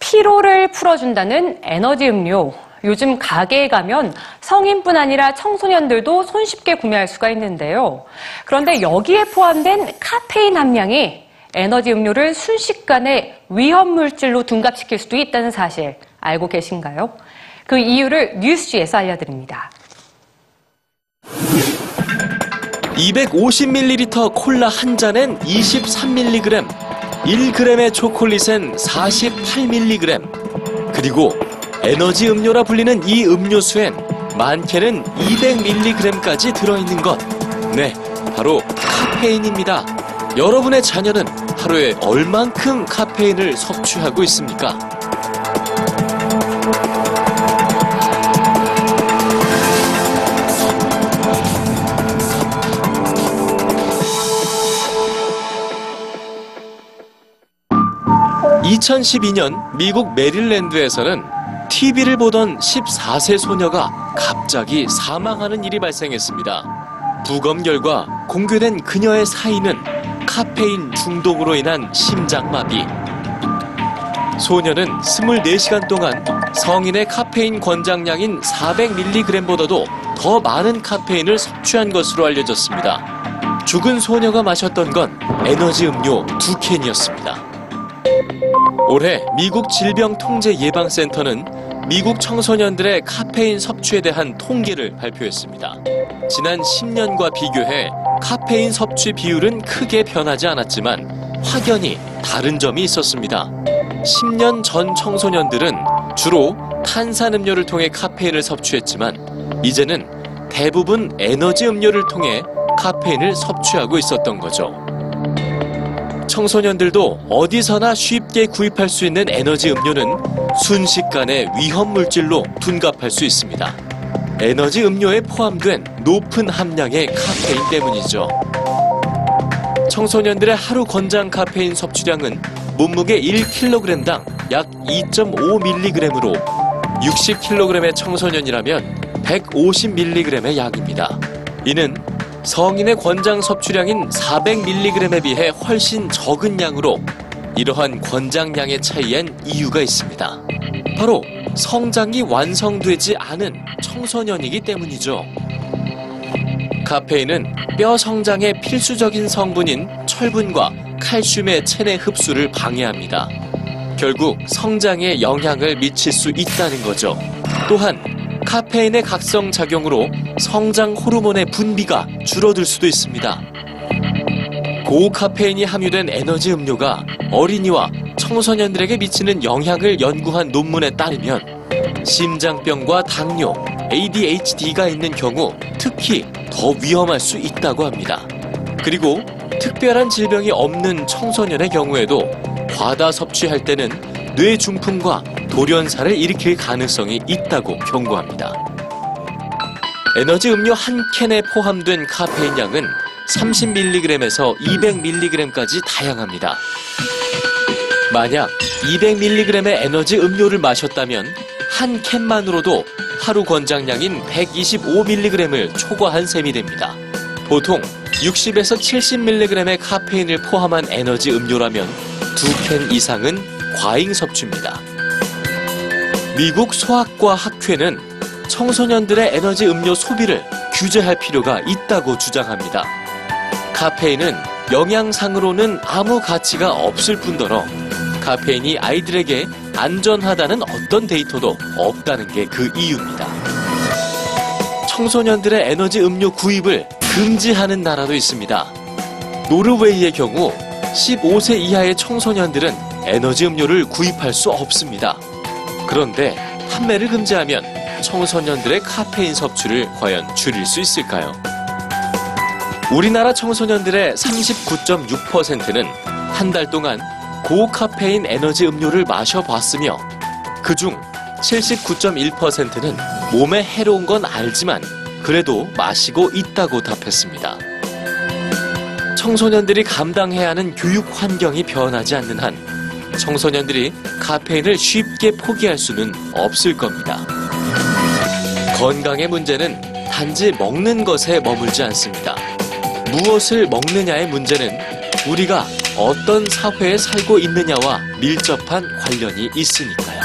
피로를 풀어준다는 에너지 음료. 요즘 가게에 가면 성인뿐 아니라 청소년들도 손쉽게 구매할 수가 있는데요. 그런데 여기에 포함된 카페인 함량이 에너지 음료를 순식간에 위험 물질로 둔갑시킬 수도 있다는 사실 알고 계신가요? 그 이유를 뉴스에서 알려드립니다. 250ml 콜라 한 잔엔 23mg, 1g의 초콜릿엔 48mg, 그리고 에너지 음료라 불리는 이 음료수엔 많게는 200mg까지 들어있는 것. 네, 바로 카페인입니다. 여러분의 자녀는 하루에 얼만큼 카페인을 섭취하고 있습니까? (2012년) 미국 메릴랜드에서는 TV를 보던 14세 소녀가 갑자기 사망하는 일이 발생했습니다. 부검 결과 공개된 그녀의 사인은 카페인 중독으로 인한 심장마비. 소녀는 24시간 동안 성인의 카페인 권장량인 400mg보다도 더 많은 카페인을 섭취한 것으로 알려졌습니다. 죽은 소녀가 마셨던 건 에너지 음료 두 캔이었습니다. 올해 미국 질병통제예방센터는 미국 청소년들의 카페인 섭취에 대한 통계를 발표했습니다. 지난 10년과 비교해 카페인 섭취 비율은 크게 변하지 않았지만 확연히 다른 점이 있었습니다. 10년 전 청소년들은 주로 탄산음료를 통해 카페인을 섭취했지만 이제는 대부분 에너지 음료를 통해 카페인을 섭취하고 있었던 거죠. 청소년들도 어디서나 쉽게 구입할 수 있는 에너지 음료는 순식간에 위험 물질로 둔갑할 수 있습니다. 에너지 음료에 포함된 높은 함량의 카페인 때문이죠. 청소년들의 하루 권장 카페인 섭취량은 몸무게 1kg당 약 2.5mg으로 60kg의 청소년이라면 150mg의 양입니다. 이는 성인의 권장 섭취량인 400mg에 비해 훨씬 적은 양으로 이러한 권장량의 차이엔 이유가 있습니다. 바로 성장이 완성되지 않은 청소년이기 때문이죠. 카페인은 뼈 성장에 필수적인 성분인 철분과 칼슘의 체내 흡수를 방해합니다. 결국 성장에 영향을 미칠 수 있다는 거죠. 또한 카페인의 각성 작용으로 성장 호르몬의 분비가 줄어들 수도 있습니다. 고카페인이 함유된 에너지 음료가 어린이와 청소년들에게 미치는 영향을 연구한 논문에 따르면 심장병과 당뇨, ADHD가 있는 경우 특히 더 위험할 수 있다고 합니다. 그리고 특별한 질병이 없는 청소년의 경우에도 과다 섭취할 때는 뇌 중풍과 돌연사를 일으킬 가능성이 있다고 경고합니다. 에너지 음료 한 캔에 포함된 카페인 양은 30mg에서 200mg까지 다양합니다. 만약 200mg의 에너지 음료를 마셨다면 한 캔만으로도 하루 권장량인 125mg을 초과한 셈이 됩니다. 보통 60에서 70mg의 카페인을 포함한 에너지 음료라면 두 캔 이상은 과잉 섭취입니다. 미국 소아과 학회는 청소년들의 에너지 음료 소비를 규제할 필요가 있다고 주장합니다. 카페인은 영양상으로는 아무 가치가 없을 뿐더러 카페인이 아이들에게 안전하다는 어떤 데이터도 없다는 게 그 이유입니다. 청소년들의 에너지 음료 구입을 금지하는 나라도 있습니다. 노르웨이의 경우 15세 이하의 청소년들은 에너지 음료를 구입할 수 없습니다. 그런데 판매를 금지하면 청소년들의 카페인 섭취를 과연 줄일 수 있을까요? 우리나라 청소년들의 39.6%는 한 달 동안 고카페인 에너지 음료를 마셔봤으며 그중 79.1%는 몸에 해로운 건 알지만 그래도 마시고 있다고 답했습니다. 청소년들이 감당해야 하는 교육 환경이 변하지 않는 한 청소년들이 카페인을 쉽게 포기할 수는 없을 겁니다. 건강의 문제는 단지 먹는 것에 머물지 않습니다. 무엇을 먹느냐의 문제는 우리가 어떤 사회에 살고 있느냐와 밀접한 관련이 있으니까요.